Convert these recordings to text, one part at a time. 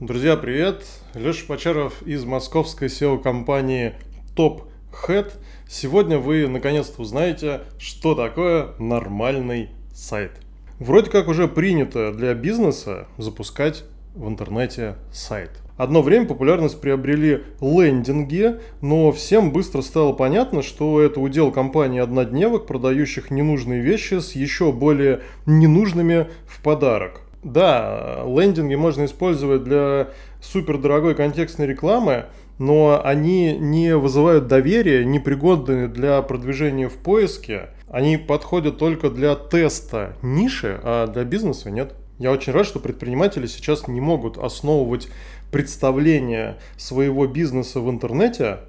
Друзья, привет! Леша Почаров из московской SEO-компании Top Head. Сегодня вы наконец-то узнаете, что такое нормальный сайт. Вроде как уже принято для бизнеса запускать в интернете сайт. Одно время популярность приобрели лендинги, но всем быстро стало понятно, что это удел компаний однодневок, продающих ненужные вещи с еще более ненужными в подарок. Да, лендинги можно использовать для супердорогой контекстной рекламы, но они не вызывают доверия, не пригодны для продвижения в поиске. Они подходят только для теста ниши, а для бизнеса нет. Я очень рад, что предприниматели сейчас не могут основывать представление своего бизнеса в интернете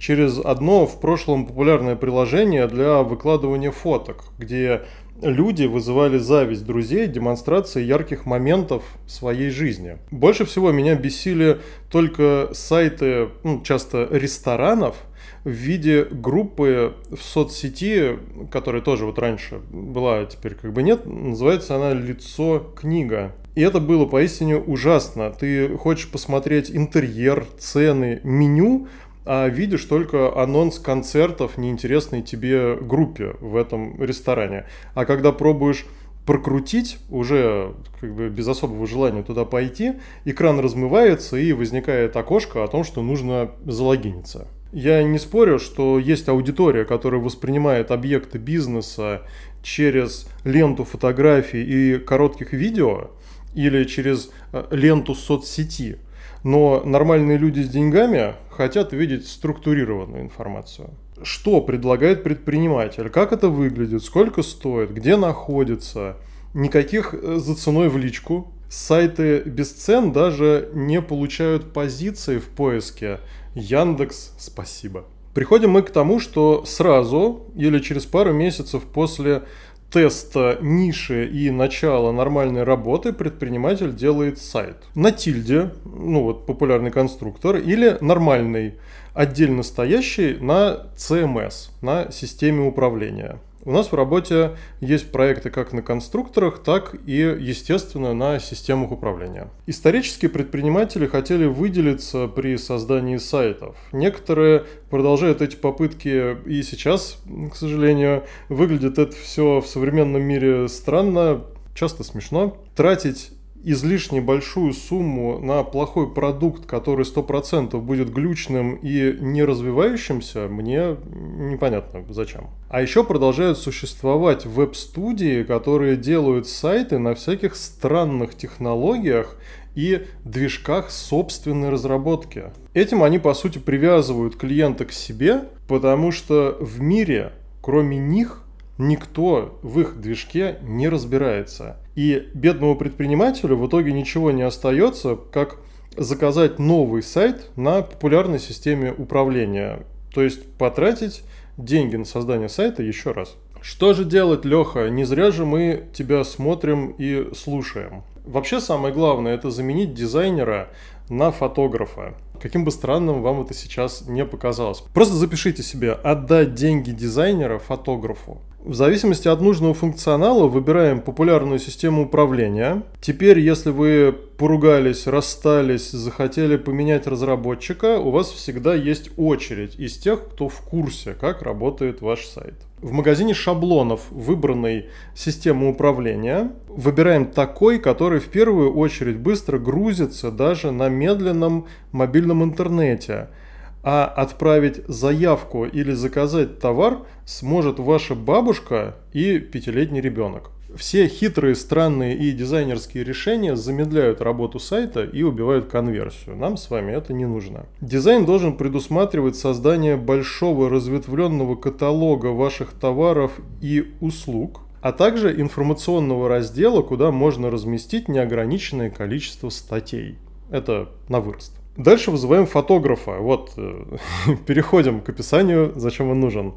через одно в прошлом популярное приложение для выкладывания фоток, где люди вызывали зависть друзей демонстрацией ярких моментов своей жизни. Больше всего меня бесили только сайты, ну, часто ресторанов, в виде группы в соцсети, которая тоже вот раньше была, а теперь как бы нет, называется она «Лицо книга». И это было поистине ужасно. Ты хочешь посмотреть интерьер, цены, меню, а видишь только анонс концертов неинтересной тебе группе в этом ресторане. А когда пробуешь прокрутить, уже как бы без особого желания туда пойти, экран размывается и возникает окошко о том, что нужно залогиниться. Я не спорю, что есть аудитория, которая воспринимает объекты бизнеса через ленту фотографий и коротких видео или через э, ленту соцсети – но нормальные люди с деньгами хотят видеть структурированную информацию. Что предлагает предприниматель, как это выглядит, сколько стоит, где находится. Никаких э, за ценой в личку. Сайты без цен даже не получают позиции в поиске. Яндекс, спасибо. Приходим мы к тому, что сразу или через пару месяцев после теста ниши и начала нормальной работы предприниматель делает сайт. На тильде, ну вот популярный конструктор, или нормальный, отдельно стоящий на CMS, на системе управления. У нас в работе есть проекты как на конструкторах, так и, естественно, на системах управления. Исторически предприниматели хотели выделиться при создании сайтов. Некоторые продолжают эти попытки и сейчас, к сожалению. Выглядит это все в современном мире странно, часто смешно. Тратить излишне большую сумму на плохой продукт, который 100% будет глючным и не развивающимся, мне непонятно зачем. А еще продолжают существовать веб-студии, которые делают сайты на всяких странных технологиях и движках собственной разработки. Этим они, по сути, привязывают клиента к себе, потому что в мире, кроме них, никто в их движке не разбирается. И бедному предпринимателю в итоге ничего не остается, как заказать новый сайт на популярной системе управления. То есть потратить деньги на создание сайта еще раз. Что же делать, Леха? Не зря же мы тебя смотрим и слушаем. Вообще самое главное это заменить дизайнера на фотографа. Каким бы странным вам это сейчас не показалось. Просто запишите себе отдать деньги дизайнера фотографу. В зависимости от нужного функционала выбираем популярную систему управления. Теперь, если вы поругались, расстались, захотели поменять разработчика, у вас всегда есть очередь из тех, кто в курсе, как работает ваш сайт. В магазине шаблонов выбранной системы управления выбираем такой, который в первую очередь быстро грузится даже на медленном мобильном интернете – а отправить заявку или заказать товар сможет ваша бабушка и пятилетний ребенок. Все хитрые, странные и дизайнерские решения замедляют работу сайта и убивают конверсию. Нам с вами это не нужно. Дизайн должен предусматривать создание большого разветвленного каталога ваших товаров и услуг, а также информационного раздела, куда можно разместить неограниченное количество статей. Это на вырост. Дальше вызываем фотографа. Вот, э, переходим к описанию, зачем он нужен.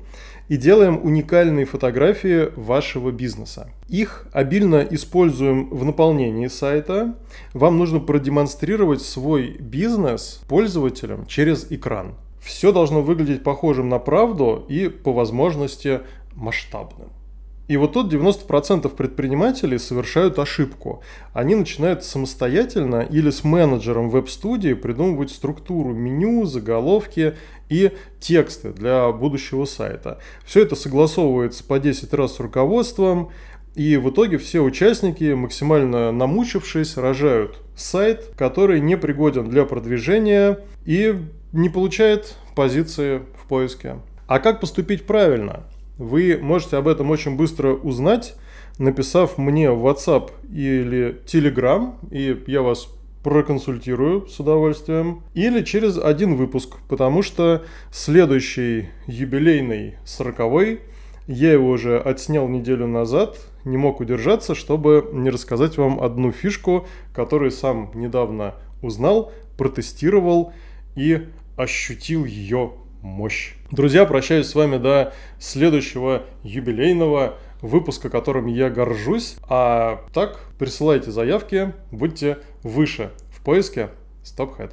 И делаем уникальные фотографии вашего бизнеса. Их обильно используем в наполнении сайта. Вам нужно продемонстрировать свой бизнес пользователям через экран. Все должно выглядеть похожим на правду и по возможности масштабным. И вот тут 90% предпринимателей совершают ошибку. Они начинают самостоятельно или с менеджером веб-студии придумывать структуру меню, заголовки и тексты для будущего сайта. Все это согласовывается по 10 раз с руководством, и в итоге все участники, максимально намучившись, рожают сайт, который не пригоден для продвижения и не получает позиции в поиске. А как поступить правильно? Вы можете об этом очень быстро узнать, написав мне в WhatsApp или Telegram, и я вас проконсультирую с удовольствием. Или через один выпуск, потому что следующий юбилейный сороковой, я его уже отснял неделю назад, не мог удержаться, чтобы не рассказать вам одну фишку, которую сам недавно узнал, протестировал и ощутил ее мощь. Друзья, прощаюсь с вами до следующего юбилейного выпуска, которым я горжусь. А так, присылайте заявки, будьте выше в поиске StopHead.